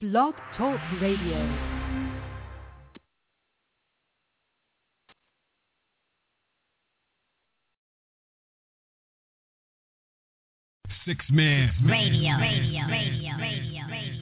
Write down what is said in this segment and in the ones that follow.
Blog Talk Radio. Six man. Radio, radio, radio, radio, radio.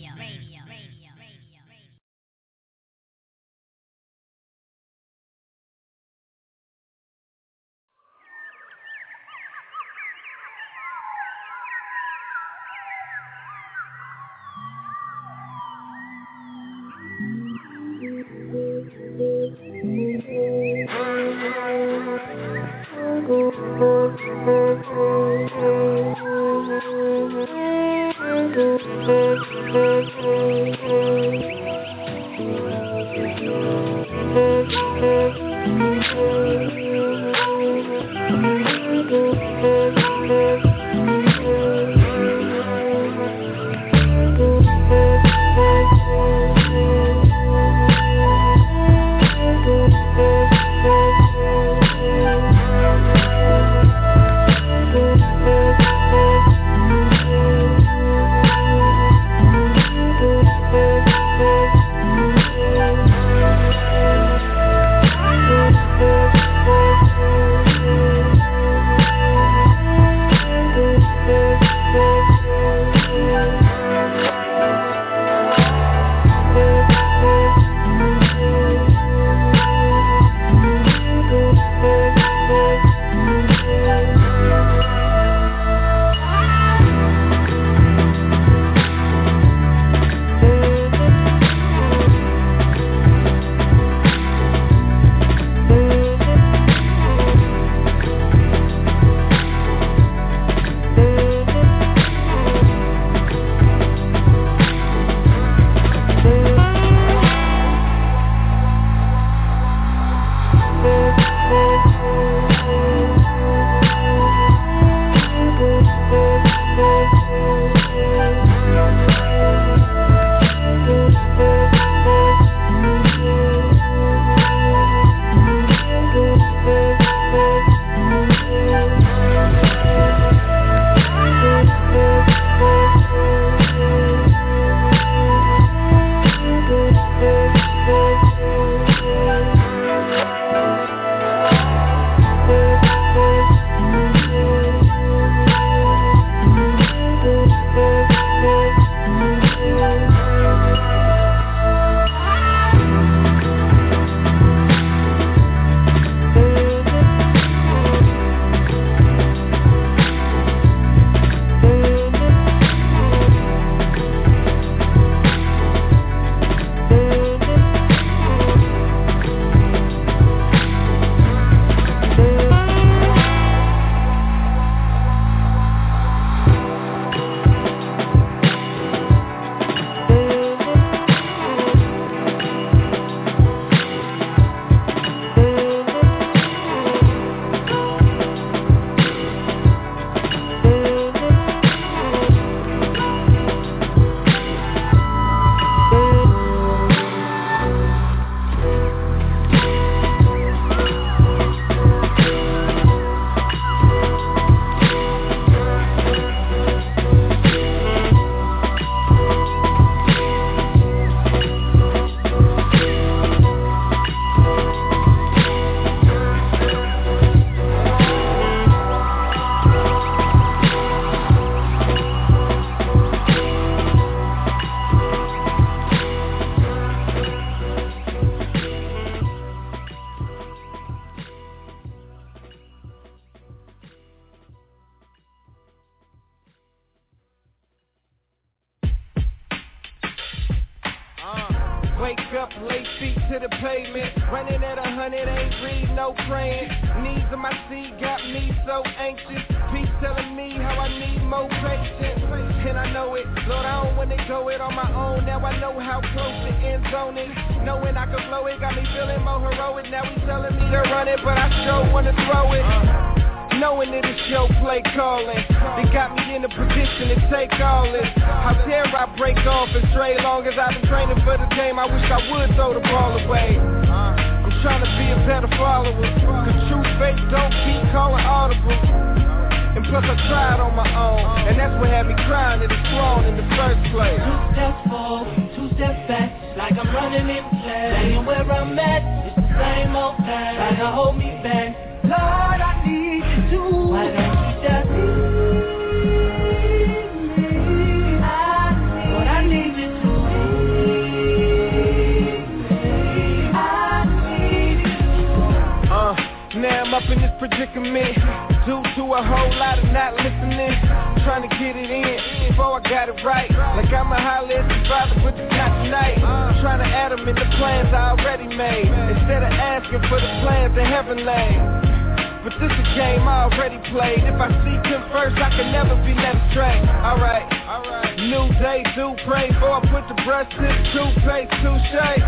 I seek him first, I can never be led straight. Alright, alright. New day, do pray I put the brush to the toothpaste, touche.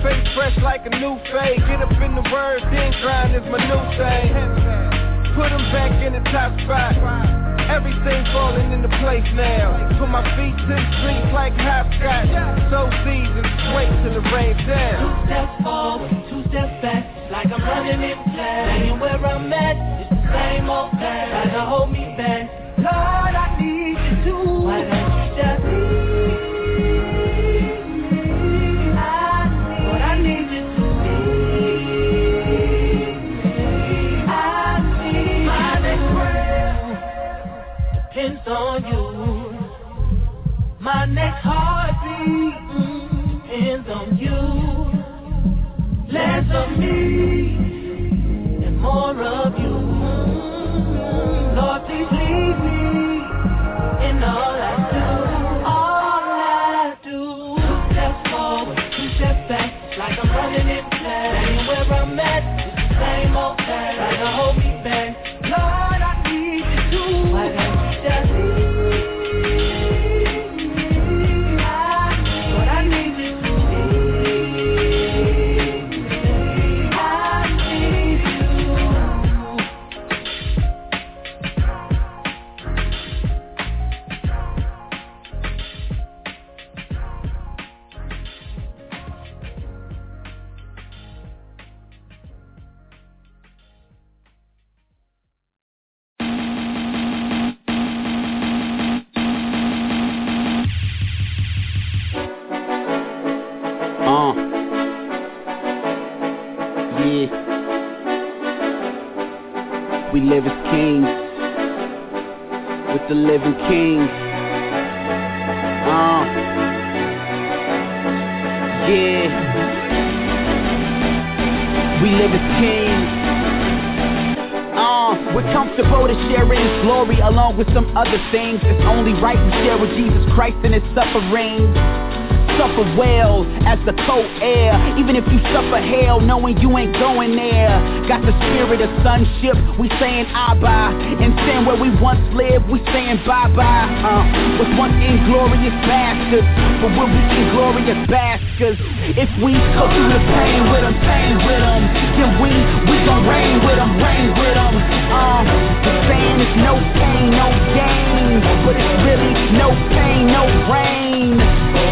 Face fresh like a new fade. Get up in the words, then grind is my new thing. Put them back in the top spot. Everything falling into place now. Put my feet to the streets like hopscotch. So seasons, wait till the rain down Two steps forward, two steps back, like I'm running in place. Staying where I'm at, same old thing. Trying to hold me back. Lord, I need you to. Why don't you just me? I, Lord, I need you to. I need my next breath depends on you. My next heartbeat depends on you. Less of me and more of you. Lord, please me in all I do. All I do. Steps forward, steps back, like I'm running in place. Staying where I'm at, it's the same old thing. Trying to hold me We live as kings with the living king. Uh. Yeah. We live as kings. Uh, we're comfortable to share in his glory along with some other things. It's only right we share with Jesus Christ in his suffering suffer well as the co-heir. Even if you suffer hell, knowing you ain't going there. Got the spirit of sonship, we saying Abba. And sin where we once lived, we saying bye-bye. Uh, was once inglorious bastards, but we'll be inglorious bastards. If we go through the pain with them, pain with them, then we, we gon' reign with them, reign with them. Uh, the saying is no pain, no gain, but it's really no pain, no rain.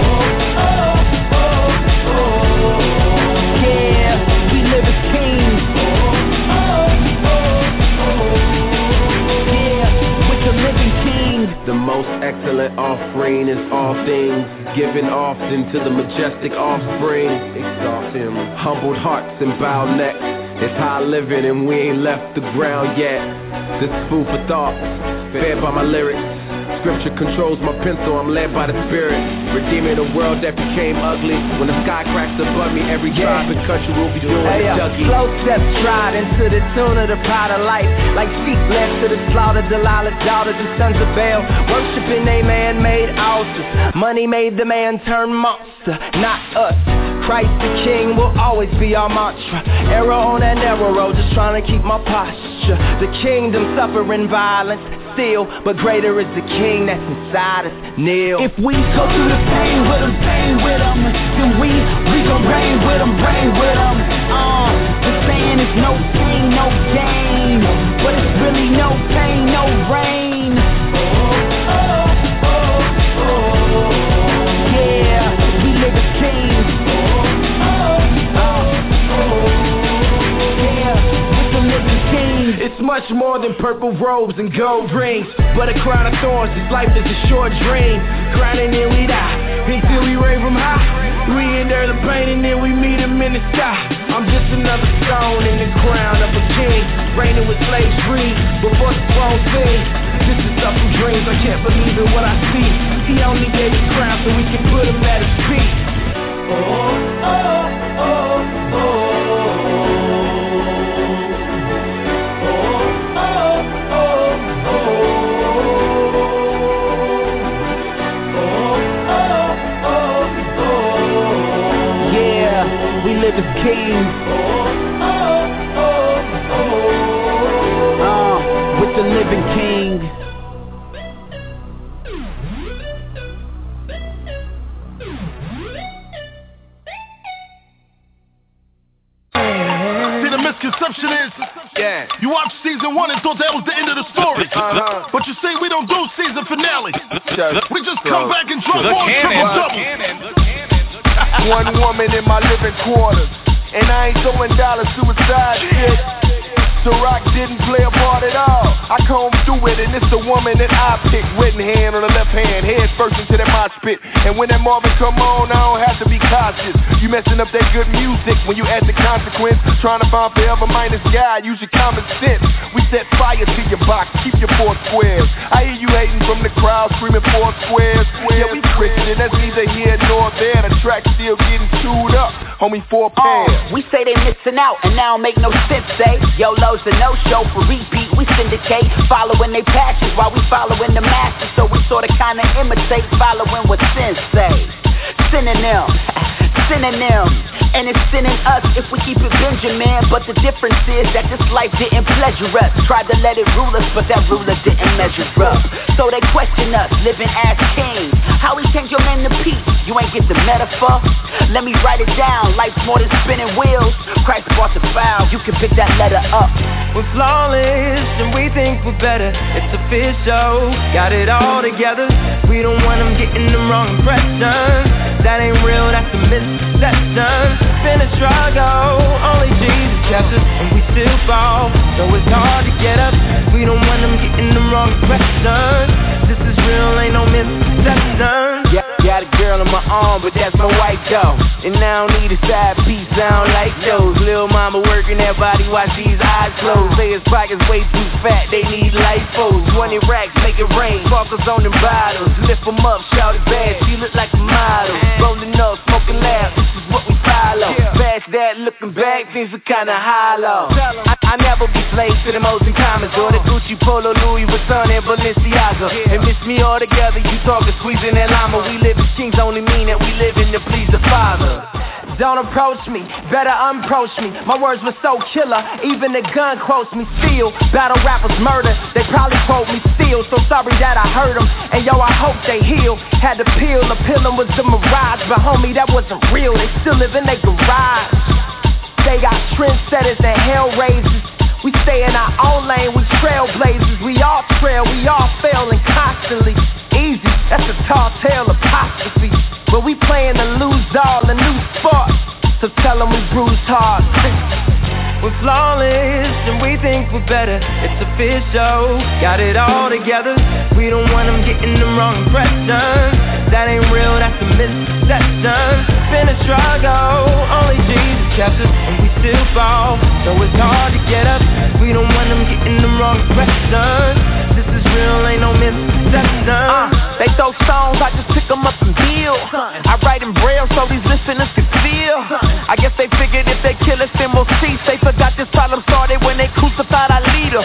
The most excellent offering is all things given often to the majestic offspring. Exalt him. Humbled hearts and bowed necks. It's high living and we ain't left the ground yet. This is food for thought, fed by my lyrics. Scripture controls my pencil, I'm led by the spirit. Redeeming a world that became ugly. When the sky cracks above me, every tribe and country will be doing Hey, yo, Dougie. slow steps stride into the tune of the pride of life. Like sheep led to the slaughter, Delilah daughter, the sons of Baal. Worshipping they man-made altars. Money made the man turn monster, not us. Christ the King will always be our mantra. Arrow on that narrow road, just trying to keep my posture. The kingdom suffering violence still, but greater is the King that's inside us. Kneel. If we go through the pain with them, pain with them, then we, we gon' reign with them, reign with them. Uh, the saying is no pain, no gain, but it's really no pain, no rain. It's much more than purple robes and gold rings, but a crown of thorns. This life is a short dream. Grinding and we die. until we rave them high. We endure the pain and then we meet him in the sky. I'm just another stone in the crown of a king, reigning with slaves free before the throne sing. This is up from dreams, I can't believe in what I see. He only gave his crown so we can put him at his feet. Oh, oh, live as kings. Uh, with the living king. See, the misconception is, yeah. you watched season one and thought that was the end of the story. Uh-huh. But you see, we don't do season finale. We just come back and drop more triple double. In my living quarters. And I ain't throwing dollars, suicide shit. So rock didn't play a part at all. I comb through it, and it's the woman that I pick. Written hand on the left hand, head first into that mosh spit. And when that Marvin come on, I don't have to be cautious. You messing up that good music when you add the consequence. Trying to find forever minus God, use your common sense. We set fire to your box, keep your four squares. I hear you hating from the crowd, screaming four squares. Yeah, we Christian, that's neither here nor there. The track still getting chewed up, homie, four pairs. Uh, we say they missing out, and now make no sense, say. YOLO Flows a no-show for repeat, we syndicate Following they passions while we following the masters. So we sorta kinda imitate following what sin say Synonym, synonym. And it's sinning us if we keep it Benjamin. But the difference is that this life didn't pleasure us. Tried to let it rule us, but that ruler didn't measure up. So they question us, living as kings. How we change your name to peace, you ain't get the metaphor? Let me write it down, life's more than spinning wheels. Christ brought the file, you can pick that letter up. We're flawless and we think we're better. It's official, got it all together. We don't want them getting the wrong impression. That ain't real, that's a misconception. Been a struggle, only Jesus kept us, and we still fall. So it's hard to get up. We don't want them getting the wrong impression. This is real, ain't no misconception. Got a girl on my arm, but that's my white dog. And I don't need a side piece, I don't like those. Lil' mama working that body, watch these eyes closed. Say his pockets way too fat, they need lifos. 20 racks, make it rain, sparkles on them bottles. Lift them up, shout it bad, she look like a model. Rolling up, smoking loud, this is what we follow. Past that, looking back, things are kinda hollow. I, I never be slave to the most in comments or the Gucci Polo, Louis Vuitton, and Balenciaga. And miss me all together, you talking squeezing that llama. We live as kings only mean that we live in to please the Father. Don't approach me, better unapproach me. My words were so killer, even the gun quotes me still. Battle rappers murder, they probably quote me still. So sorry that I hurt them, and yo, I hope they heal. Had to peel, the peeling was the mirage, but homie, that wasn't real. They still live in their garage. They got trendsetters and hell raisers. We stay in our own lane, we trailblazers. We all trail, we all failing constantly. That's a tall tale apostrophe. But we playing to lose all, a new sport. So tell them we bruised hard. We're flawless and we think we're better. It's official, got it all together. We don't want them getting the wrong impression. That ain't real, that's a misconception. Been a struggle, only Jesus kept us, and we still fall. So it's hard to get up. We don't want them getting the wrong impression. Is real, ain't no misconception. Uh, they throw stones, I just pick them up and build. I write in braille so these listeners can feel. I guess they figured if they kill us, then we'll cease. They forgot this problem started when they crucified our leader.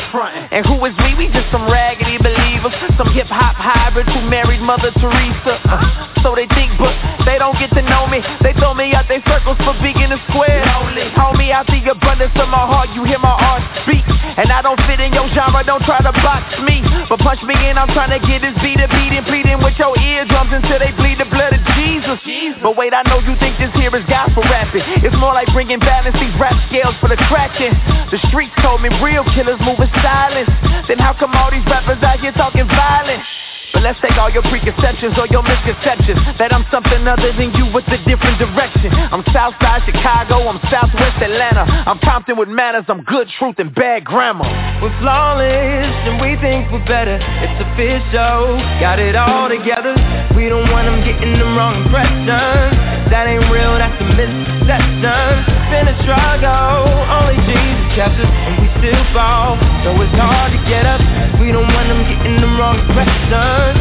And who is we? We just some raggedy believers. Some hip hop hybrids who married Mother Teresa. Uh, so they think, but don't get to know me. They throw me out they circles for being a square. Homie, out the abundance of my heart, you hear my heart speak. And I don't fit in your genre, don't try to box me. But punch me in, I'm trying to get this beat and pleading with your eardrums until they bleed the blood of Jesus. But wait, I know you think this here is gospel rapping. It's more like bringing balance, these rap scales for the cracking. The streets told me real killers move in silence. Then how come all these rappers out here talking violent? But let's take all your preconceptions or your misconceptions That I'm something other than you with a different direction I'm Southside Chicago, I'm Southwest Atlanta I'm Compton with manners, I'm good truth and bad grammar We're flawless and we think we're better It's official, got it all together We don't want them getting the wrong impression. That ain't real, that's a misconception. Been a struggle, only Jesus kept us, and we still fall. So it's hard to get up. Getting the wrong impression.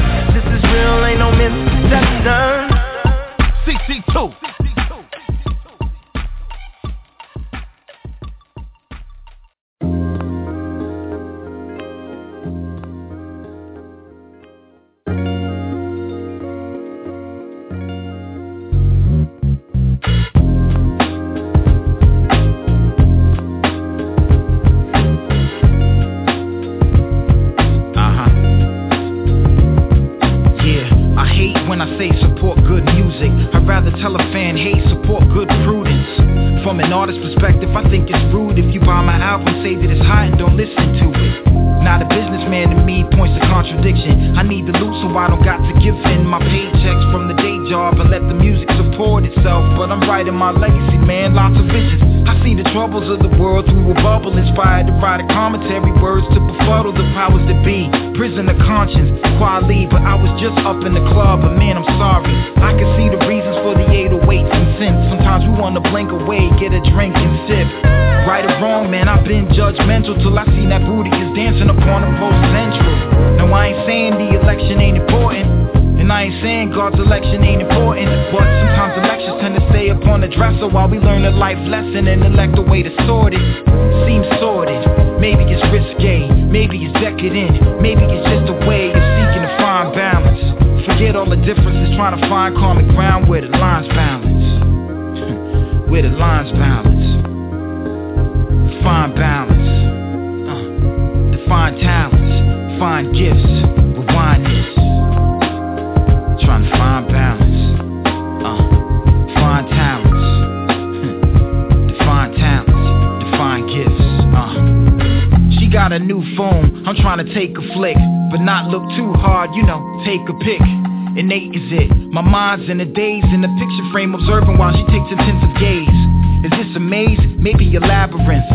In a daze in the picture frame observing while she takes intensive gaze. Is this a maze? Maybe a labyrinth.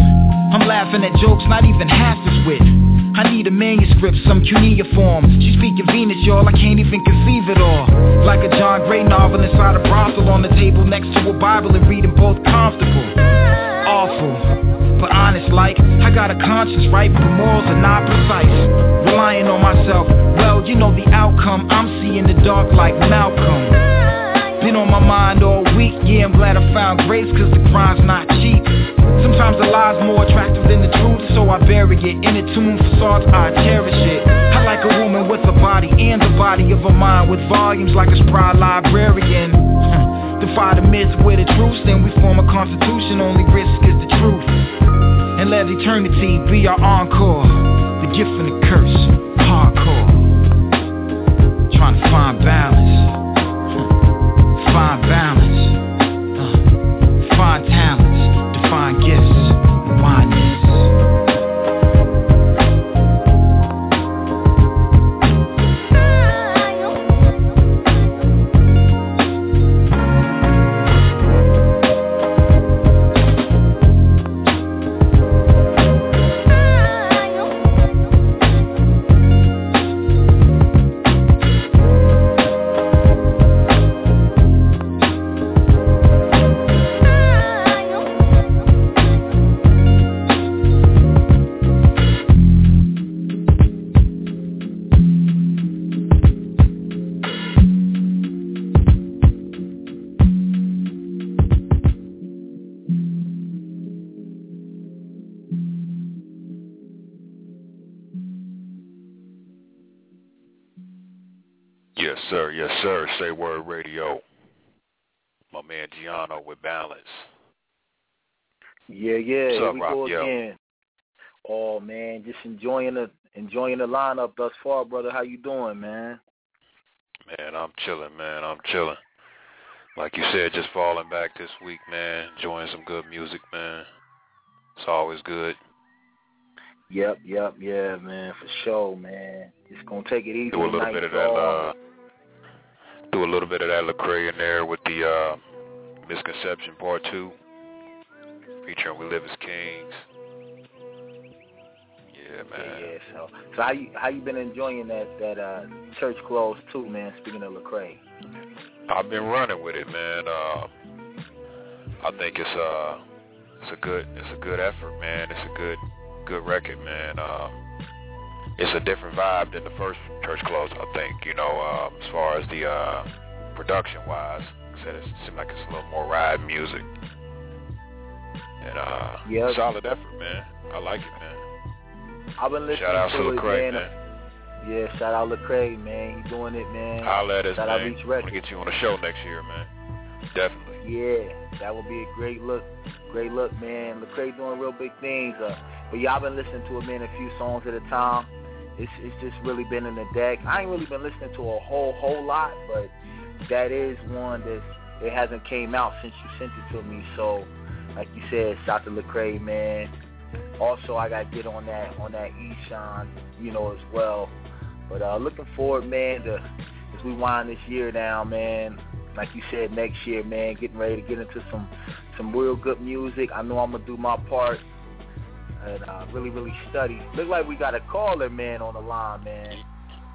I'm laughing at jokes not even half as wit. I need a manuscript, some cuneiform. She's speaking Venus, y'all, I can't even conceive it all. Like a John Gray novel inside a brothel on the table next to a Bible and reading both comfortable. Awful, but honest like, I got a conscience, right? But morals are not precise. Relying on myself, well, you know the outcome. I'm seeing the dark like Malcolm. Been on my mind all week, yeah, I'm glad I found grace, cause the crime's not cheap. Sometimes the lie's more attractive than the truth, so I bury it. In a tomb facades, I cherish it. I like a woman with a body and the body of a mind with volumes like a spry librarian. Defy the myths with the truth, then we form a constitution, only risk is the truth. And let eternity be our encore, the gift and the curse, hardcore. Trying to find balance. Find balance, enjoying the enjoying the lineup thus far, brother. How you doing, man? Man, I'm chilling, man. I'm chilling. Like you said, just falling back this week, man. Enjoying some good music, man. It's always good. Yep, yep, yeah, man, for sure, man. Just gonna take it easy. Do a little bit of that. Uh, do a little bit of that Lecrae in there with the uh, misconception part two, featuring We Live as Kings. Yeah, man. Yeah, yeah. So, so how you how you been enjoying that that uh, Church Clothes 2, man? Speaking of Lecrae. I've been running with it, man. Uh, I think it's uh it's a good it's a good effort, man. It's a good good record, man. Uh, it's a different vibe than the first Church Clothes, I think. You know, uh, as far as the uh, production wise, I said it seemed like it's a little more ride music. And uh, yep. solid effort, man. I like it, man. I've been listening shout out to, to Lecrae, it, man. Yeah, shout out Lecrae, man. He doing it, man. I'll let us, shout man. out Reach I want Records. to get you on a show next year, man. Definitely. Yeah, that would be a great look. Great look, man. Lecrae doing real big things. Uh, but y'all been listening to it, man, a few songs at a time. It's it's just really been in the deck. I ain't really been listening to a whole whole lot, but that is one that it hasn't came out since you sent it to me. So, like you said, shout to Lecrae, man. Also, I gotta get on that on that Eshon, you know, as well. But uh, looking forward, man, to as we wind this year down, man. Like you said, next year, man, getting ready to get into some some real good music. I know I'm gonna do my part and uh, really, really study. Look like we got a caller, man, on the line, man.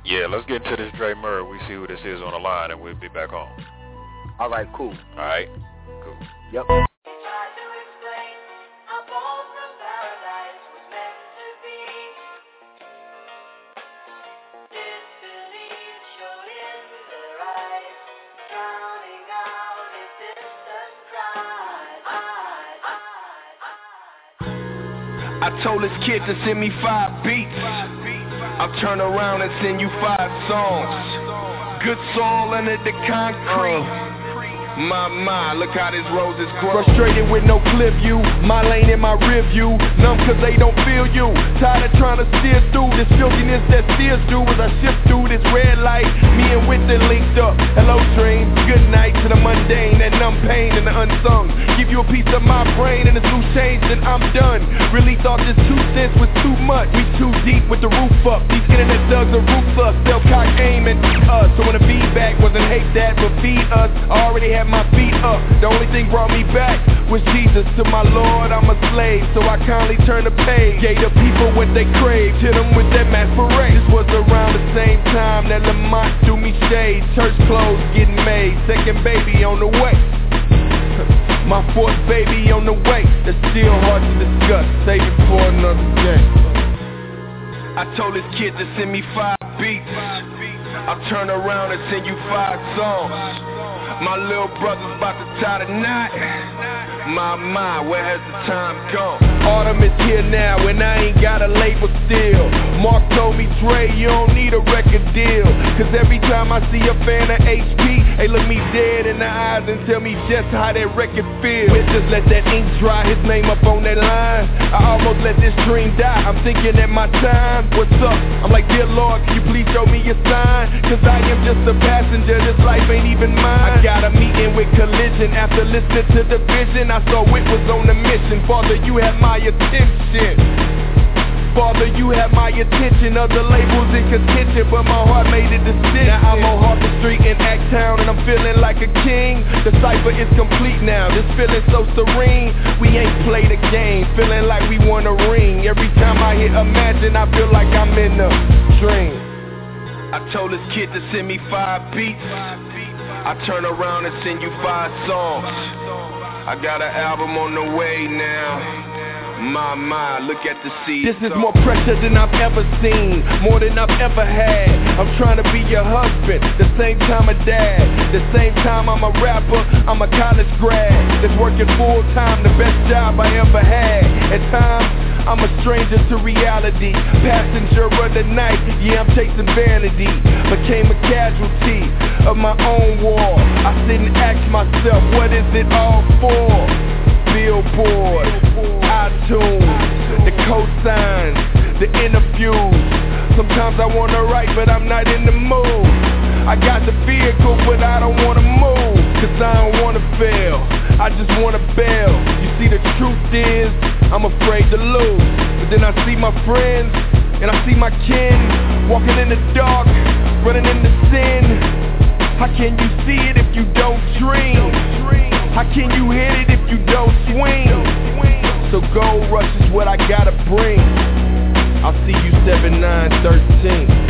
Yeah, let's get into this Dre Murray. We see who this is on the line, and we'll be back on. All right, cool. All right, cool. Yep. Told this kid to send me five beats. I'll turn around and send you five songs. Good soul under the concrete. My, my, look how this rose is grown. Frustrated with no clear view, my lane in my rear view. Numb cause they don't feel you. Tired of trying to steer through this filthiness that steers through as I shift through this red light. Me and Winston linked up. Hello, dream. Good night to the mundane, that numb pain and the unsung. Give you a piece of my brain and it's loose change, then I'm done. Really thought this two cents was too much. We too deep with the roof up. These internet thugs are ruthless. Self cock aim at us. So when the feedback wasn't hate that, but feed us. I already had my feet up. The only thing brought me back was Jesus. To my Lord, I'm a slave, so I kindly turn the page. Gave the people what they crave, hit them with that masquerade. This was around the same time that Lamont threw me shade. Church clothes getting made, second baby on the way. My fourth baby on the way. That's still hard to discuss. Save it for another day. I told this kid to send me five beats. I'll turn around and send you five songs. My little brother's about to tie the knot. My, mind, where has the time gone? Autumn is here now, and I ain't got a label still. Mark told me, Dre, you don't need a record deal. Cause every time I see a fan of HP, they look me dead in the eyes and tell me just how that record feels. We just let that ink dry, his name up on that line. I almost let this dream die. I'm thinking at my time, what's up? I'm like, dear Lord, can you please show me a sign? Cause I am just a passenger, this life ain't even mine. Got a meeting with collision after listening to the vision. I saw it was on a mission. Father, you have my attention. Father, you have my attention. Other labels in contention, but my heart made a decision. Now I'm on Harper Street in Town, and I'm feeling like a king. The cipher is complete now. This feeling so serene. We ain't played a game, feeling like we won a ring. Every time I hit Imagine, I feel like I'm in a dream. I told this kid to send me five beats. five beats. I turn around and send you five songs. I got an album on the way now. My, my, look at the seed. This is uh. more pressure than I've ever seen, more than I've ever had. I'm trying to be your husband, the same time a dad. The same time I'm a rapper, I'm a college grad. That's working full time, the best job I ever had. At times, I'm a stranger to reality, passenger of the night. Yeah, I'm chasing vanity. Became a casualty of my own war. I sit and ask myself, what is it all for? Billboard, iTunes, the cosigns, the interviews. Sometimes I wanna write, but I'm not in the mood. I got the vehicle, but I don't wanna move. Cause I don't wanna fail. I just wanna bail. You see, the truth is, I'm afraid to lose. But then I see my friends, and I see my kin walking in the dark, running into sin. How can you see it if you don't dream? How can you hit it if you don't swing? So gold rush is what I gotta bring. I'll see you 7 9 13.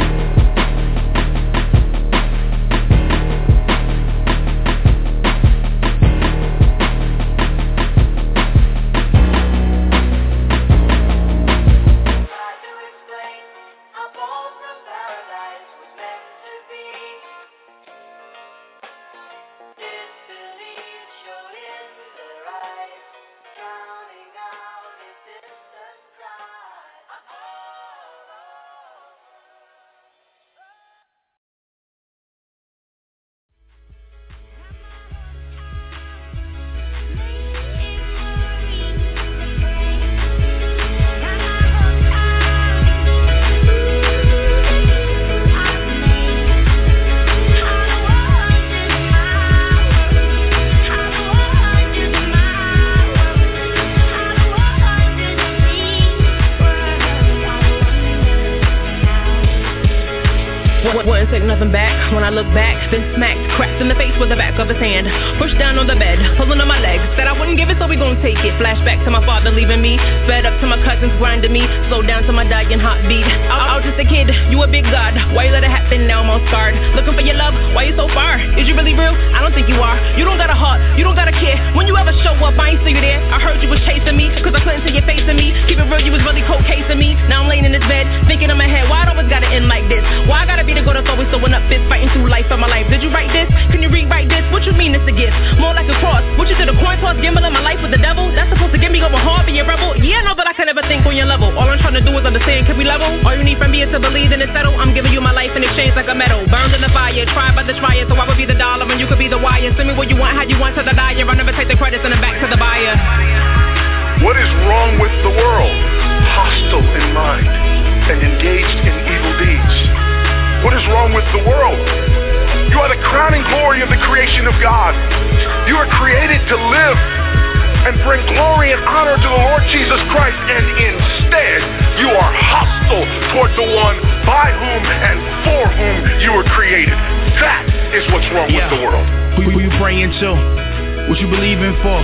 What you believing for?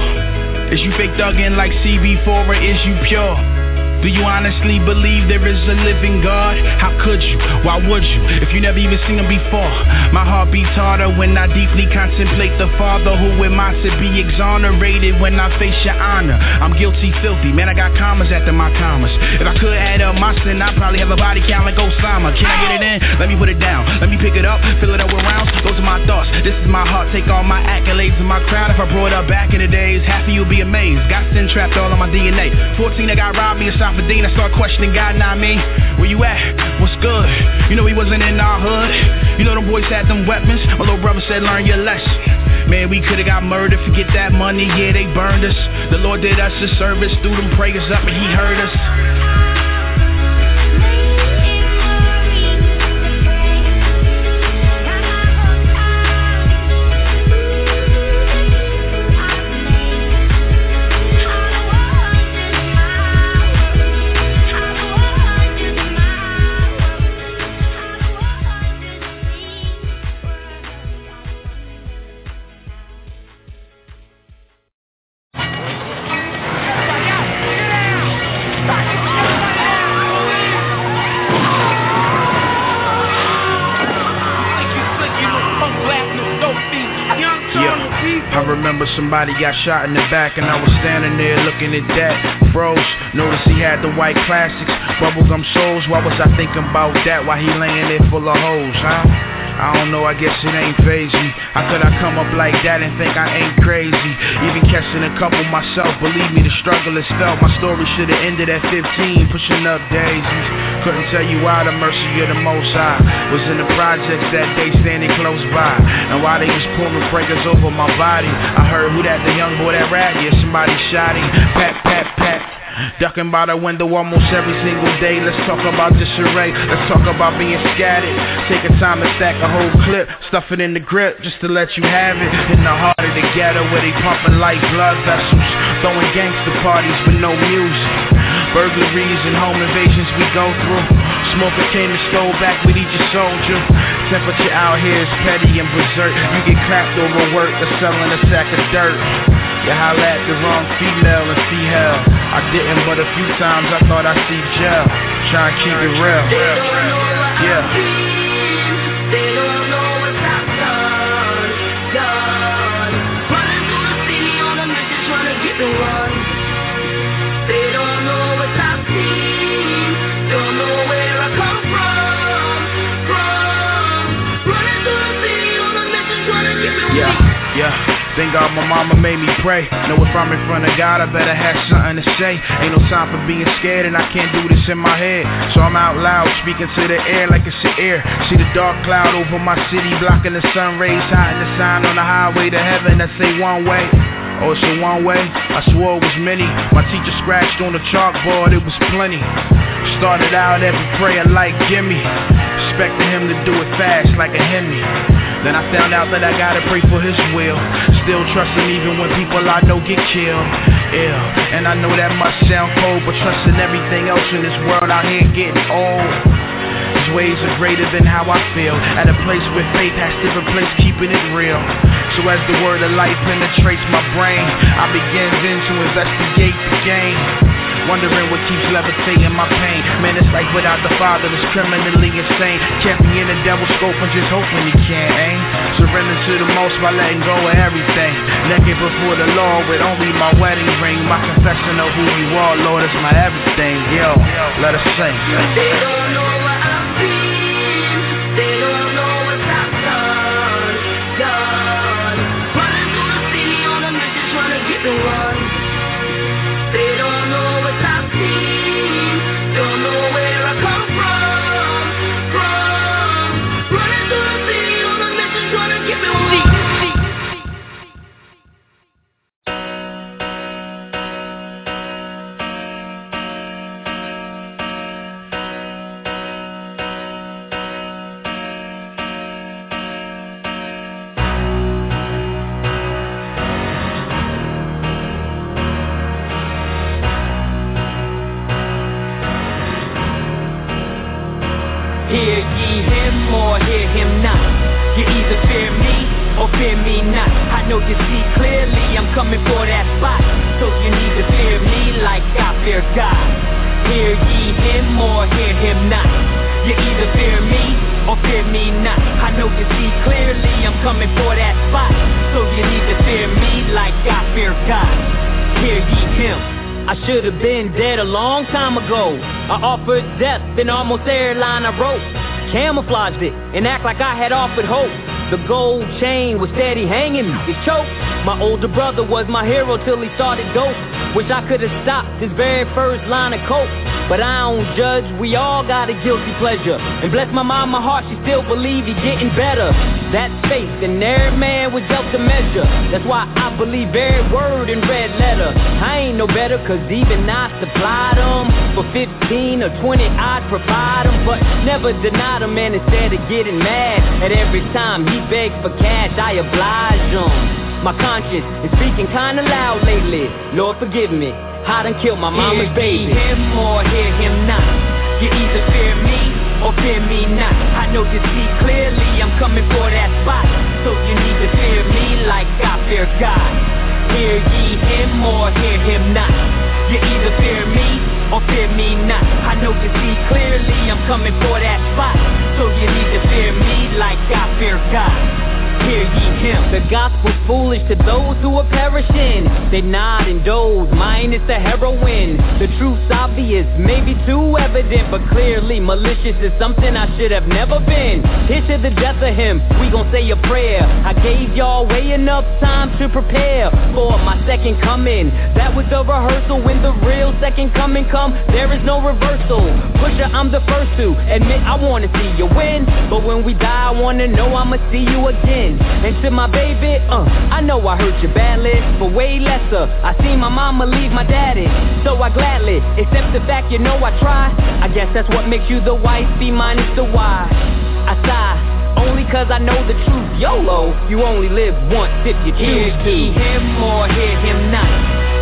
Is you fake thugging like CB4 or is you pure? Do you honestly believe there is a living God? How could you? Why would you? If you never even seen him before. My heart beats harder when I deeply contemplate the Father. Who am I to be exonerated when I face your honor? I'm guilty, filthy. Man, I got commas after my commas. If I could add up my sin, I'd probably have a body count like Osama. Can I get it in? Let me put it down. Let me pick it up, fill it up with rounds. Those are my thoughts. This is my heart. Take all my accolades and my crowd. If I brought up back in the days, half of you'll be amazed. Got sin trapped all on my DNA. 14, I got robbed me inside for Dean, I start questioning God, not me. Where you at? What's good? You know he wasn't in our hood. You know them boys had them weapons. My little brother said, learn your lesson. Man, we could've got murdered, forget that money, yeah, they burned us. The Lord did us a service, threw them prayers up, and He heard us. Somebody got shot in the back and I was standing there looking at that. Froze, noticed he had the white classics, bubblegum souls. Why was I thinking about that Why he laying there full of hoes, huh? I don't know, I guess it ain't phase me. How could I come up like that and think I ain't crazy? Even catching a couple myself, believe me, the struggle is felt. My story should've ended at 15, pushing up daisies. Couldn't tell you why the mercy of the most high was in the projects that day standing close by. And while they was pulling breakers over my body, I heard who that the young boy that rat, yeah, somebody shot him. Pat, pat, pat. Ducking by the window almost every single day. Let's talk about disarray. Let's talk about being scattered. Taking time to stack a whole clip. Stuff it in the grip just to let you have it. In the heart of the ghetto where they pumping like blood vessels. Throwing gangster parties with no music. Burglaries and home invasions we go through. Smoke a can and stole back with each soldier. Temperature out here is petty and berserk. You get cracked over work or selling a sack of dirt. You holla at the wrong female and see hell. I didn't, but a few times I thought I see jail. Try and keep it real. Yeah. They don't Thank God my mama made me pray. Know if I'm in front of God, I better have something to say. Ain't no time for being scared, and I can't do this in my head. So I'm out loud, speaking to the air like it's the air. See the dark cloud over my city, blocking the sun rays, hiding the sign on the highway to heaven that say one way. Oh, it's a one way? I swore it was many. My teacher scratched on the chalkboard, it was plenty. Started out every prayer like gimme. Expecting him to do it fast like a Hemi. Then I found out that I gotta pray for his will. Still trust him even when people I know get killed. Yeah, and I know that must sound cold, but trusting everything else in this world out here getting old. His ways are greater than how I feel. At a place where faith has to replace keeping it real. So as the word of life penetrates my brain, I begin then to investigate the game. Wondering what keeps levitating my pain. Man, it's like without the father, it's criminally insane. Can't be in the devil's scope and just hoping he can't aim. Eh? Surrender to the most by letting go of everything. Naked before the Lord with only my wedding ring. My confession of who you are, Lord, is my everything. Yo, let us sing. They don't know what I've seen, they don't know what I've done, done. Running through the city on a mission trying to get the one. I you see clearly I'm coming for that spot. So you need to fear me like I fear God. Hear ye him or hear him not. You either fear me or fear me not. I know you see clearly I'm coming for that spot. So you need to fear me like I fear God. Hear ye him. I should have been dead a long time ago. I offered death in almost every line I wrote. Camouflaged it and act like I had offered hope. The gold chain was steady hanging, it choked. My older brother was my hero till he started dope. Wish I could have stopped his very first line of coke. But I don't judge, we all got a guilty pleasure. And bless my mama heart, she still believe he getting better. That's faith, and every man was dealt a measure. That's why I believe every word in red letter. I ain't no better, cause even I supplied them. For 15 or 20, I'd provide them. But never denied him, and instead of getting mad at every time he begged for cash, I oblige him. My conscience is speaking kinda loud lately. Lord, forgive me. I done killed my mama's baby. Hear him or hear him not. You either fear me or fear me not. I know you see clearly I'm coming for that spot. So you need to fear me like I fear God. Hear ye him or hear him not. You either fear me or fear me not. I know you see clearly I'm coming for that spot. So you need to fear me like I fear God. Hear ye him. The gospel's foolish to those who are perishing. They nod and doze, mine is the heroin. The truth's obvious, maybe too evident, but clearly malicious is something I should have never been. Here's to the death of him, we gon' say a prayer. I gave y'all way enough time to prepare for my second coming. That was the rehearsal. When the real second coming come, there is no reversal. Pusher, I'm the first to admit I wanna see you win. But when we die, I wanna know I'ma see you again. And to my baby, uh, I know I hurt you badly, but way lesser. I seen my mama leave my daddy, so I gladly accept the fact you know I try. I guess that's what makes you the wife, be minus the why. I sigh. Only cause I know the truth, YOLO You only live once if you choose to Hear him or hear him not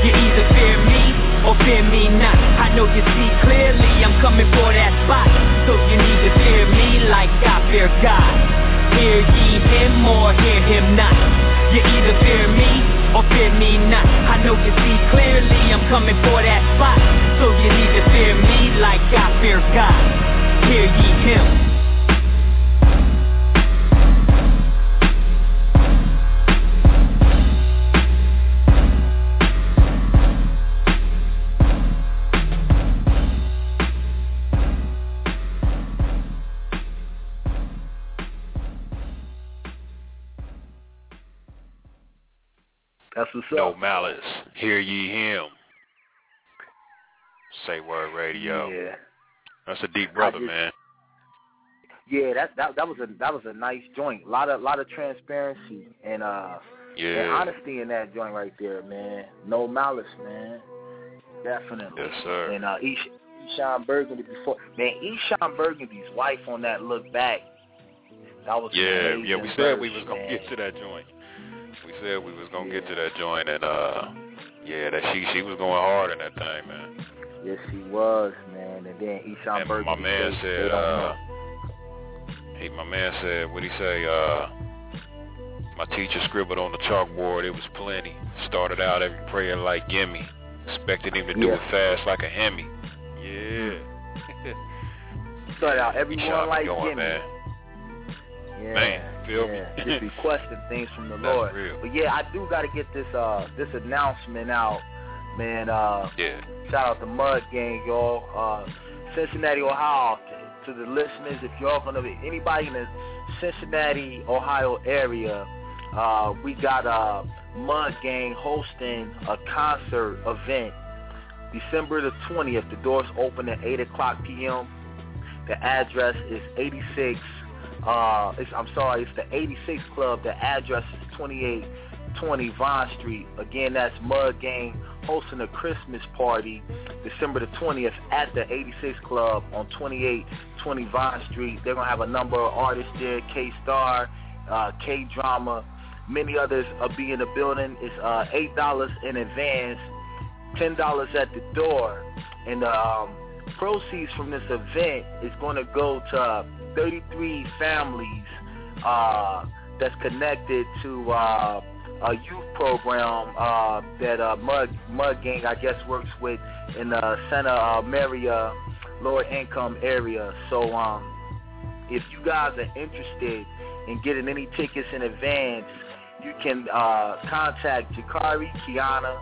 You either fear me or fear me not I know you see clearly I'm coming for that spot So you need to fear me like I fear God Hear ye him or hear him not. You either fear me or fear me not. I know you see clearly I'm coming for that spot. So you need to fear me like I fear God. Hear ye him That's what's No up. malice. Hear ye him. Say word radio. Yeah. That's a deep brother, just- man. Yeah, that that that was a that was a nice joint. A lot of lot of transparency and uh and honesty in that joint right there, man. No malice, man. Definitely. Yes, sir. And uh Eshon Burgundy before man, Eshon Burgundy's wife on that look back. That was Yeah, yeah. We said we was gonna man. get to that joint. We said we was gonna get to that joint, and uh, yeah, that she she was going hard in that thing, man. Yes, she was, man. And then Eshon And Burgundy. my man they- said, they don't uh, know. he, my man said, what he say? Uh, my teacher scribbled on the chalkboard. It was plenty. Started out every prayer like gimme. Expected him to do Yeah. it fast like a Hemi. Yeah. started out every everyone shot me like going, Jimmy. man. Yeah, Man, feel me? Just requesting things from the Lord. real. But yeah, I do got to get this uh this announcement out, man. Uh, Yeah. shout out to Mud Gang, y'all. Uh, Cincinnati, Ohio. To, to the listeners, if y'all gonna be anybody in the Cincinnati, Ohio area, uh, we got uh Mud Gang hosting a concert event December the 20th. The doors open at 8 o'clock p.m. The address is 86. Uh, I'm sorry, it's the 86 Club. The address is 2820 Vine Street. Again, that's Mud Gang hosting a Christmas party December the 20th at the 86 Club on 2820 Vine Street. They're gonna have a number of artists there: K Star, uh, K Drama, many others will be in the building. It's uh, eight dollars in advance, ten dollars at the door, and um, proceeds from this event is going to go to uh, 33 families uh, that's connected to uh, a youth program uh, that uh, Mud Mud Gang I guess works with in the Santa uh, Maria lower income area. So um, if you guys are interested in getting any tickets in advance, you can uh, contact Jakari Kiana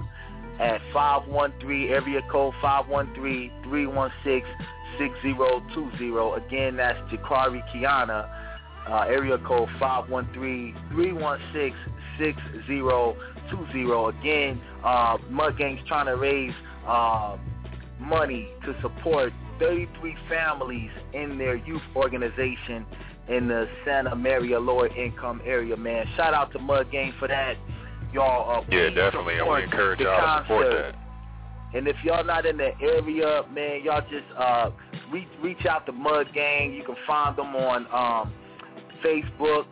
at 513 area code 513-316-6020. Again, that's Jakari Kiana, uh, area code 513-316-6020. Again, uh, Mud Gang's trying to raise uh, money to support 33 families in their youth organization in the Santa Maria lower income area, man. Shout out to Mud Gang for that. Y'all, uh, Yeah, definitely, and we support encourage y'all to support that. And if y'all not in the area, man, y'all just uh, reach reach out to Mud Gang. You can find them on um, Facebook.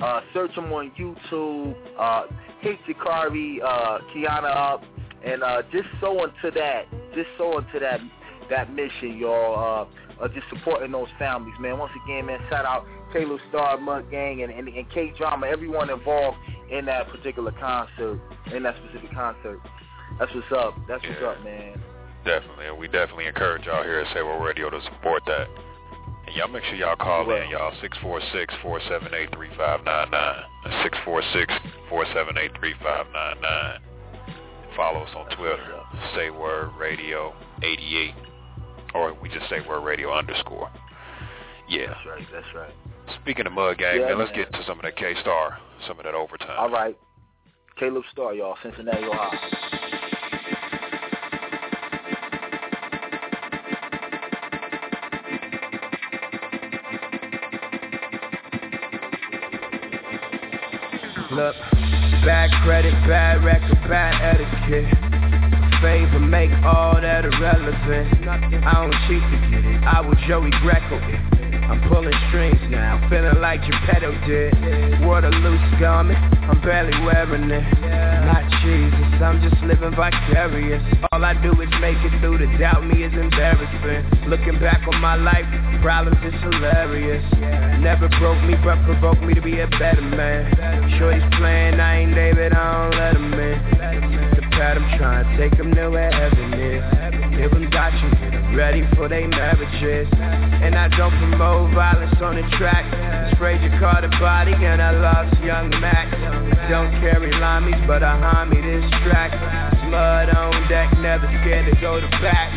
Uh, search them on YouTube. Uh, hit Jakari uh, Kiana up, and uh, just so into that. Just so into that that mission, y'all. Uh, uh, just supporting those families, man. Once again, man, shout out Taylor Star, Mud Gang, and, and, and K Drama, everyone involved in that particular concert, in that specific concert. That's what's up. That's what's up, man. Definitely, and we definitely encourage y'all here at Say Word Radio to support that. And y'all make sure y'all call in, y'all, 646-478-3599. 646-478-3599. Follow us on Twitter, Say Word Radio 88, or we just Say Word Radio underscore. Yeah. That's right. That's right. Speaking of Mud Gang, Yeah, man, let's man. get to some of that K-Star, some of that overtime. All right. Caleb Star, y'all, Cincinnati, Ohio. Look, bad credit, bad record, bad etiquette. Favor make all that irrelevant. I don't cheat to get it. I was Joey Greco. I'm pulling strings now, feeling like Geppetto did. Wore the loose garment, I'm barely wearing it. Not Jesus, I'm just living vicarious. All I do is make it through. To doubt me is embarrassing. Looking back on my life, problems is hilarious. Never broke me, but provoked me to be a better man. Shorty's playing, I ain't David, I don't let him in. The pad, I'm trying to take him to wherever ready for their marriages. And I don't promote violence on the track. Sprayed your car to body and I lost young Mac. Don't carry limeys, but I me this track. Mud on deck, never scared to go to back.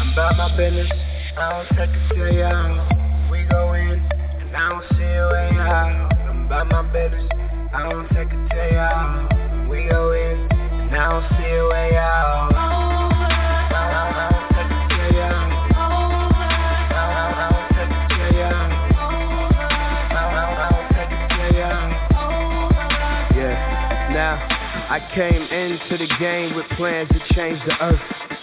I'm about my business, I don't take a day out. We go in, and I don't see a way out. I'm about my business, I don't take a day out. We go in, and I don't see a way out. Came into the game with plans to change the earth.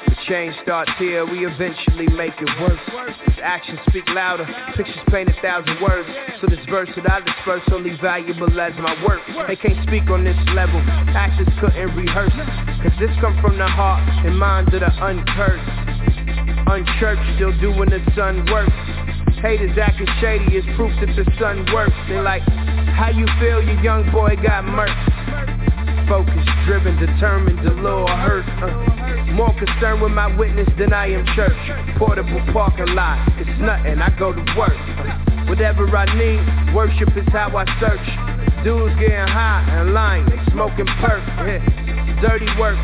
The change starts here, we eventually make it work. These actions speak louder, pictures paint a thousand words. So this verse that I disperse only valuable as my work. They can't speak on this level, actions couldn't rehearse. Cause this come from the heart and mind of the uncursed. Unchurched, still doing the sun work. Haters acting shady is proof that the sun works. They like, how you feel your young boy got murked? Focused, driven, determined, a little hurt. Uh, more concerned with my witness than I am church. Portable parking lot, it's nothing, I go to work. Whatever I need, worship is how I search. Dudes getting high and lying, smoking perk. Dirty work,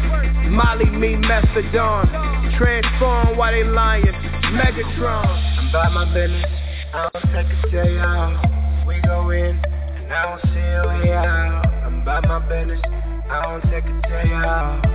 Molly me methadone. Transform while they lying, Megatron. I'm by my business, I don't take a day out. We go in, and I don't see a way out. I'm by my business. I don't take a day out.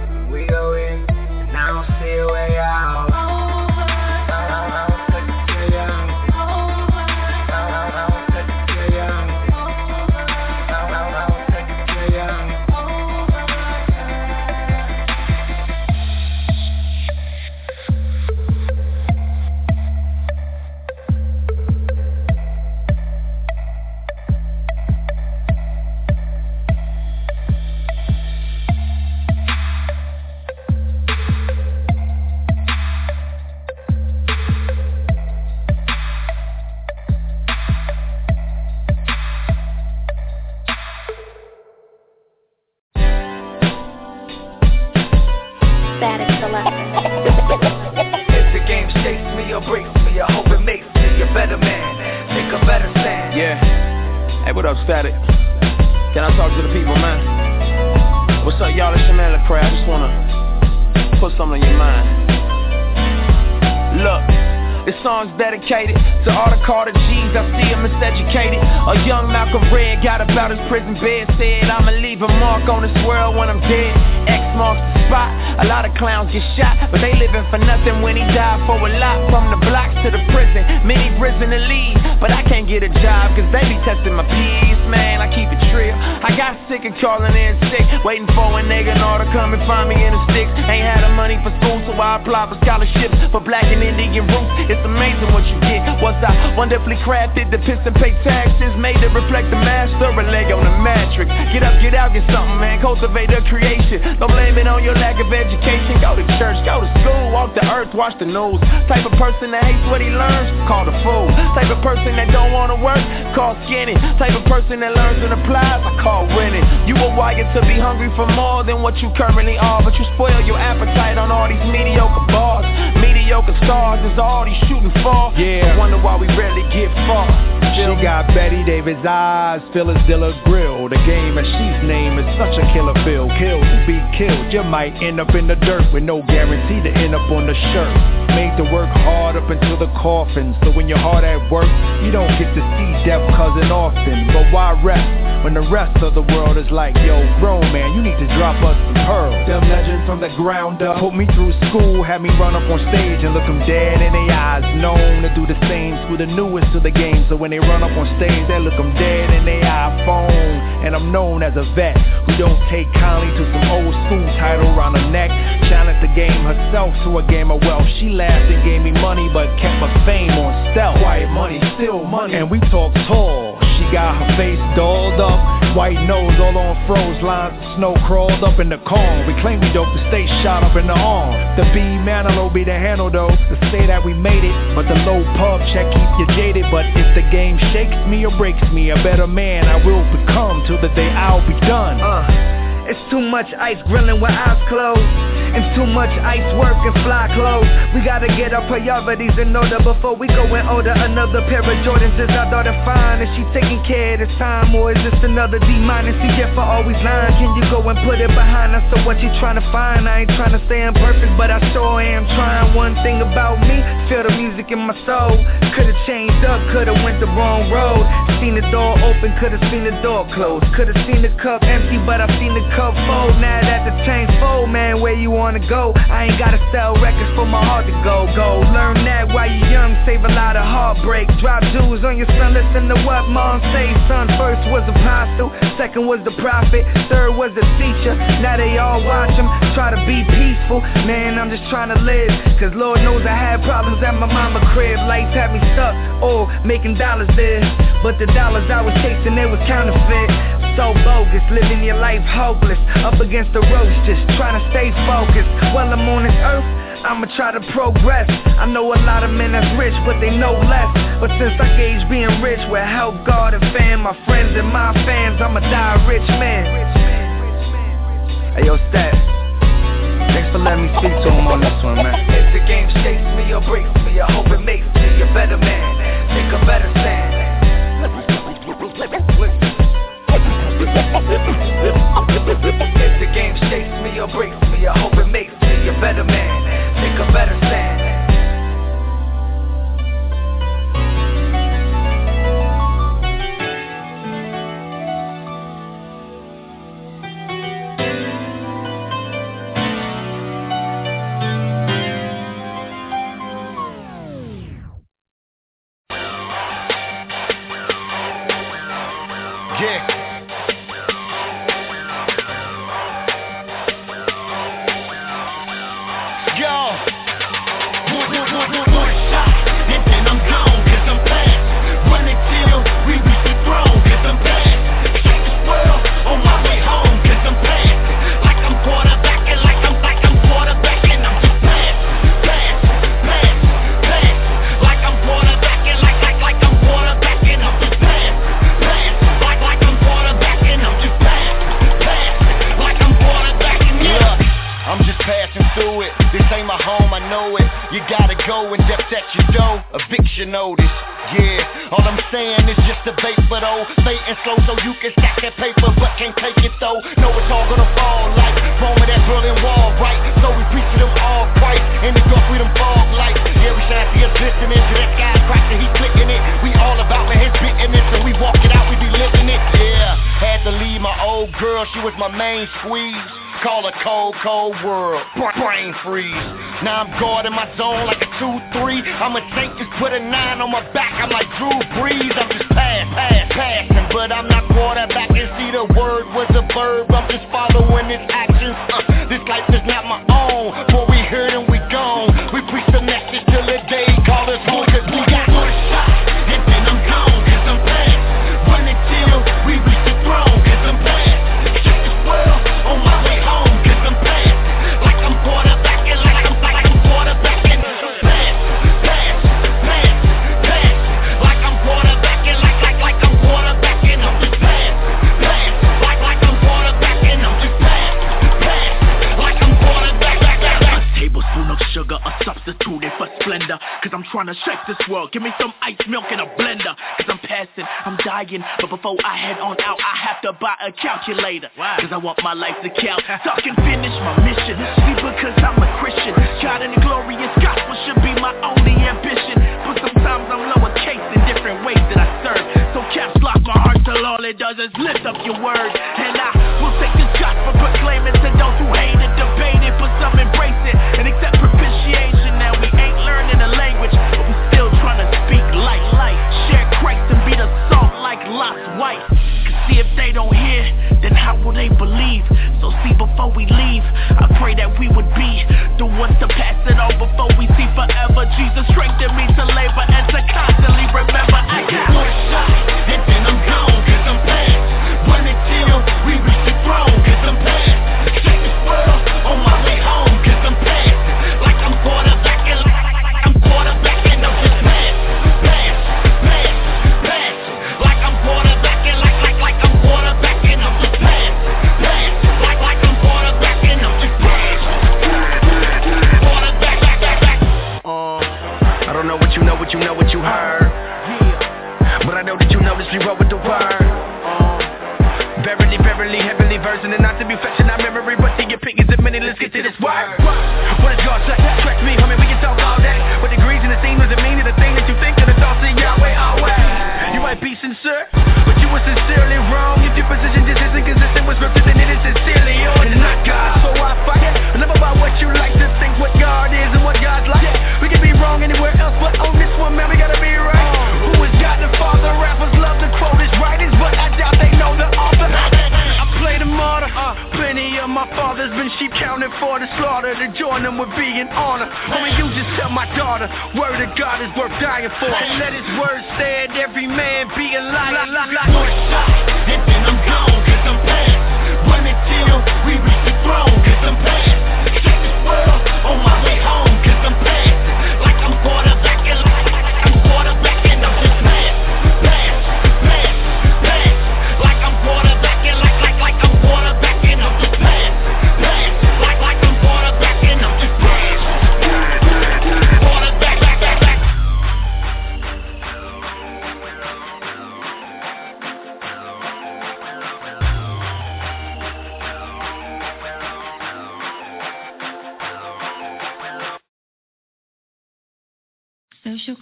Wonderfully crafted, the piston pay taxes Made to reflect the master, leg on the matrix. Get up, get out, get something, man, cultivate a creation. Don't blame it on your lack of education walk the earth, watch the news. Type of person that hates what he learns, call the fool. Type of person that don't wanna work, call skinny. Type of person that learns and applies, I call winning. You were wired to be hungry for more than what you currently are But you spoil your appetite on all these mediocre bars. Mediocre stars is all these shooting for. Yeah. I wonder why we rarely get far She got Bette Davis eyes, Phyllis Diller grill. The game and she's name is such a killer feel Killed to be killed, you might end up in the dirt With no guarantee to end up on the shirt Made to work hard up until the coffin. So when you're hard at work, you don't get to see death cousin often. But why rest when the rest of the world is like Yo, grown man, you need to drop us some pearls. Them legend from the ground up Put me through school, had me run up on stage And look them dead in the eyes. Known to do the same, school the newest to the game. So when they run up on stage, they look them dead in their iPhone. And I'm known as a vet Who don't take kindly to some old school title around the neck. Challenged the game herself to a game of wealth. She laughed and gave me money but kept her fame on stealth. Quiet money, still money. And we talk tall. She got her face dolled up. White nose all on froze lines of snow crawled up in the corn We claim we dope, the state shot up in the arm. The B Manilow be the handle though. To say that we made it But the low pub check keep you jaded. But if the game shakes me or breaks me A better man I will become Till the day I'll be done. Uh, It's too much ice grilling with eyes closed and too much ice work and fly clothes. We gotta get our priorities in order before we go and order another pair of Jordans. Is our daughter fine? Is she taking care of time? Or is this another D minus? See, Jeff always lying. Can you go and put it behind us? So what you trying to find? I ain't trying to say I'm perfect, but I sure am trying. One thing about me, feel the music in my soul. Could've changed up, could've went the wrong road. Seen the door open, could've seen the door closed. Could've seen the cup empty, but I've seen the cup full. Now that the chain's full, man, where you wanna go? I ain't gotta sell records for my heart to go. Go learn that while you young, save a lot of heartbreak. Drop jewels on your son, listen to what mom say. Son first was apostle, second was the prophet, third was the teacher. Now they all watch him, try to be peaceful. Man, I'm just trying to live, cause Lord knows I had problems at my mama crib. Lights had me stuck, oh, making dollars there. But the dollars I was chasing, they was counterfeit. So bogus, living your life hopeless. Up against the ropes, just trying to stay focused. While I'm on this earth, I'ma try to progress. I know a lot of men that's rich, but they know less. But since I gauge being rich with help, God and fam, my friends and my fans, I'ma die a rich man. Hey yo, Stat. Thanks for letting me speak to him on this one, man. If the game shakes me or breaks me, I hope it makes me a better man. Take a better If the game shakes me or breaks me, I hope it makes me a better man. Take a better stand. Freeze. Now I'm guarding my zone like a 2-3. I'ma take this, put a 9 on my back. I'm like Drew Brees. World. Give me some ice milk in a blender. Cause I'm passing, I'm dying. But before I head on out, I have to buy a calculator. Cause I want my life to count. So I can finish my mission. See, because I'm a Christian. God in the glorious gospel should be my only ambition. But sometimes I'm lowercase in different ways that I serve. So caps lock my heart till all it does is lift up your word. And I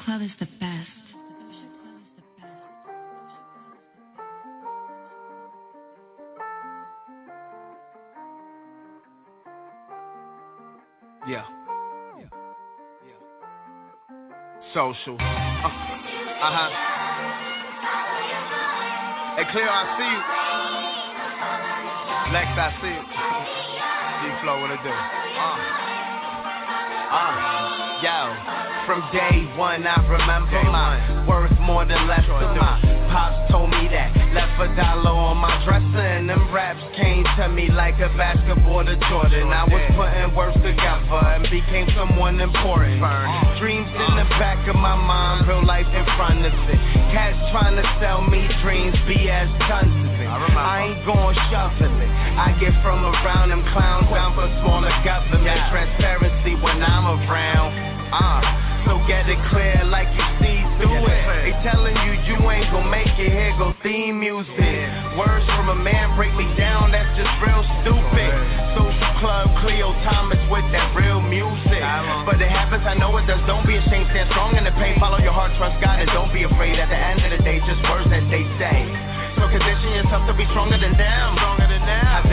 Club is the best. Yeah. Social. Uh huh. Hey, Cleo, I see you. Lex, I see you. D-Flow, what it do? Uh. Uh, yo, from day one I remember my worth more than less than my pops told me that. Left a dollar on my dresser and them raps came to me like a basketball to Jordan. I was putting words together and became someone important. Dreams in the back of my mind, real life in front of it. Cats trying to sell me dreams, BS tons of it. I ain't gon' shuffle it. I get from around them clowns down for smaller government transparency when I'm around. Uh, so get it clear like you see through it. They telling you you ain't gon' make it here, go theme music. Words from a man break me down, that's just real stupid. Social club, Cleo Thomas with that real music. But it happens, I know it does. Don't be ashamed, stand strong in the pain. Follow your heart, trust God, and don't be afraid. At the end of the day, just words that they say. So condition yourself to be stronger than them. Stronger than them.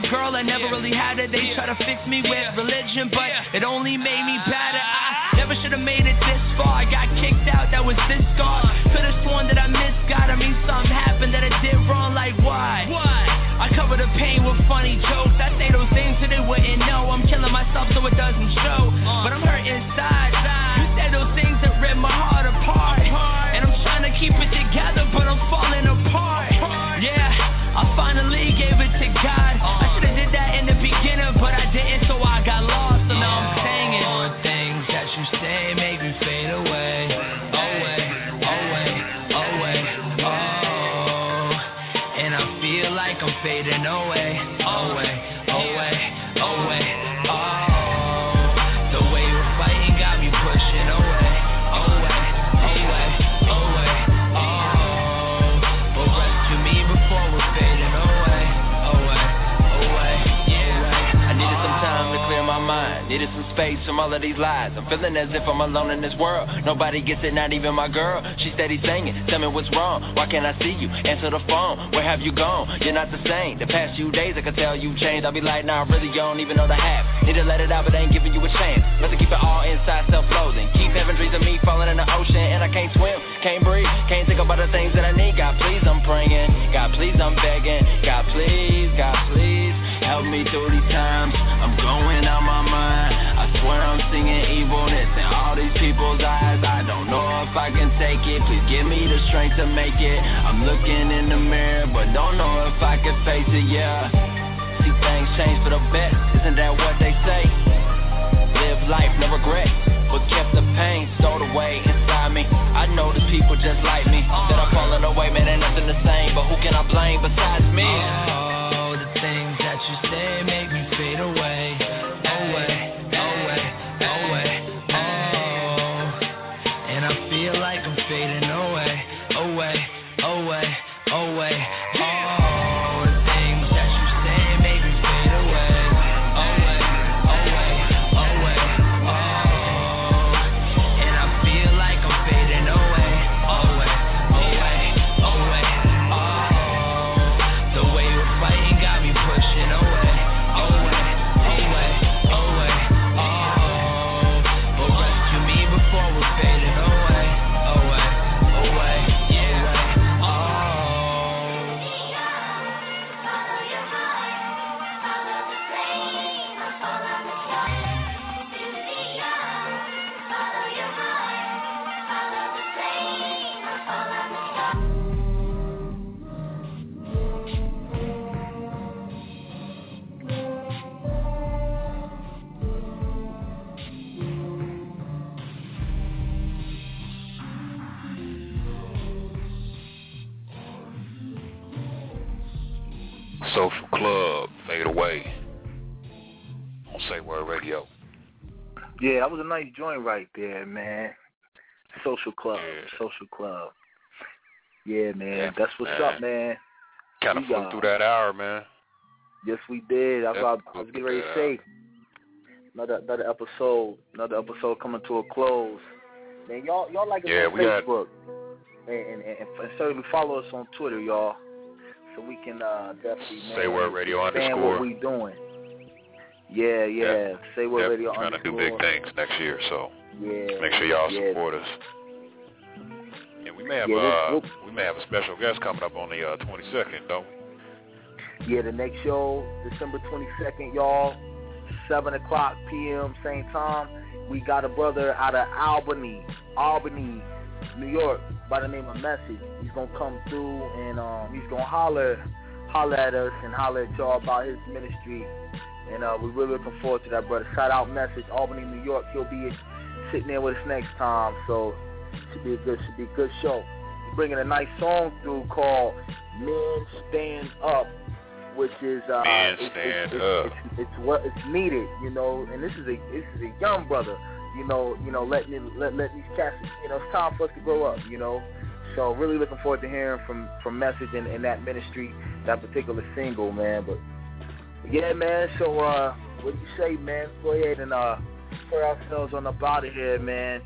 My girl, I never really had it. They try to fix me with religion, but Feeling as if I'm alone in this world. Nobody gets it, not even my girl. She steady singing. Tell me what's wrong. Why can't I see you? Answer the phone. Where have you gone? You're not the same. The past few days I could tell you changed. I'll be like, nah, really, you don't even know the half. Need to let it out, but I ain't giving you a chance. Better keep it all inside, self-loathing. Keep having dreams of me falling in the ocean, and I can't swim, can't breathe, can't think about the things that I need. God, please, I'm praying. God, please, I'm begging. God, please, God, please, help me through these times. I'm going out my mind. I I'm seeing evilness in all these people's eyes. I don't know if I can take it. Please give me the strength to make it. I'm looking in the mirror, but don't know if I can face it, yeah. See things change for the best, isn't that what they say? Live life, no regret, but kept the pain stowed away inside me. I know the people just like me. That I'm falling away, man, ain't nothing the same. But who can I blame besides me? Oh, the things that you say make Social Club, Fade Away. On Say Word Radio. Yeah, that was a nice joint right there, man. Social club, social club. Yeah, man, Yeah, that's what's man. up, man. Kind of flew got- through that hour, man. Yes, we did. I was, I was getting ready to say another another episode, another episode coming to a close. Man, y'all y'all like us Yeah, on Facebook, and, and, and, and certainly follow us on Twitter, y'all, so we can uh, definitely Say Word Radio underscore. what we doing. Yeah, yeah. Say what Yep, radio trying to do big things next year, so Yeah. make sure y'all yeah. support us. And we may have Yeah, uh we may have a special guest coming up on the uh, 22nd, don't we? Yeah, the next show, December 22nd, y'all, 7 o'clock p.m., same time. We got a brother out of Albany, Albany, New York, by the name of Message. He's going to come through and um, he's going to holler, holler at us and holler at y'all about his ministry. And uh, we're really looking forward to that, brother. Shout out Message, Albany, New York. He'll be sitting there with us next time, so should be a good, should be a good show. We're bringing a nice song through called Men Stand Up which is uh, stand up. It's, it's, it's what it's needed, you know. And this is a this is a young brother, you know. You know, letting it- let let these cats, you know, it's time for us to grow up, you know. So really looking forward to hearing from from Message in, in that ministry, that particular single, man. But yeah, man. So uh, what do you say, man? Go ahead and uh, put ourselves on up out of here, man,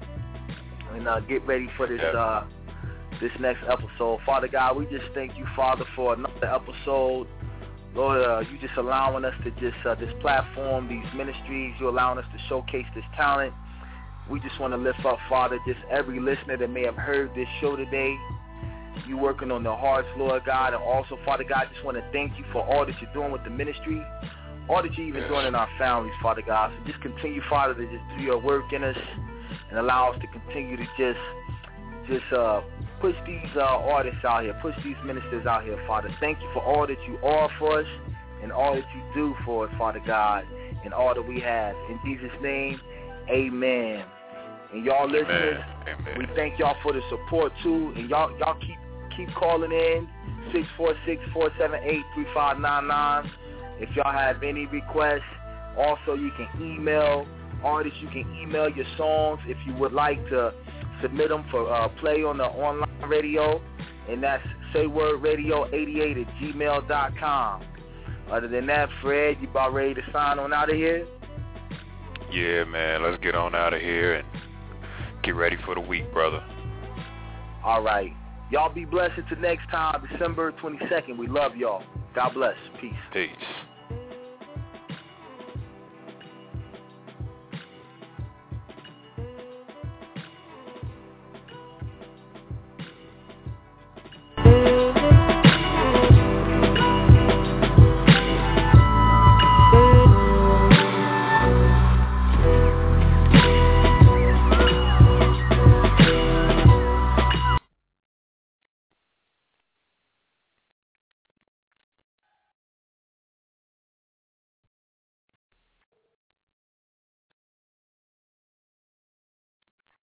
and uh, get ready for this uh this next episode. Father God, we just thank you, Father, for another episode. Lord, uh, you just allowing us to just uh, this platform, these ministries, you allowing us to showcase this talent. We just want to lift up, Father, just every listener that may have heard this show today. You working on their hearts, Lord God, and also, Father God, just want to thank you for all that you're doing with the ministry, all that you're even doing in our families, Father God. So just continue, Father, to just do your work in us and allow us to continue to just just uh, push these uh, artists out here, push these ministers out here, Father. Thank you for all that you are for us and all that you do for us, Father God, and all that we have. In Jesus' name, amen. And y'all listeners, we thank y'all for the support too. And y'all y'all keep keep calling in six four six four seven eight three five nine nine. If y'all have any requests, also you can email artists. You can email your songs if you would like to submit them for uh, play on the online radio, and that's saywordradio88 at gmail.com. Other than that, Fred, you about ready to sign on out of here? Yeah, man. Let's get on out of here and get ready for the week, brother. All right. Y'all be blessed until next time, December 22nd. We love y'all. God bless. Peace. Peace.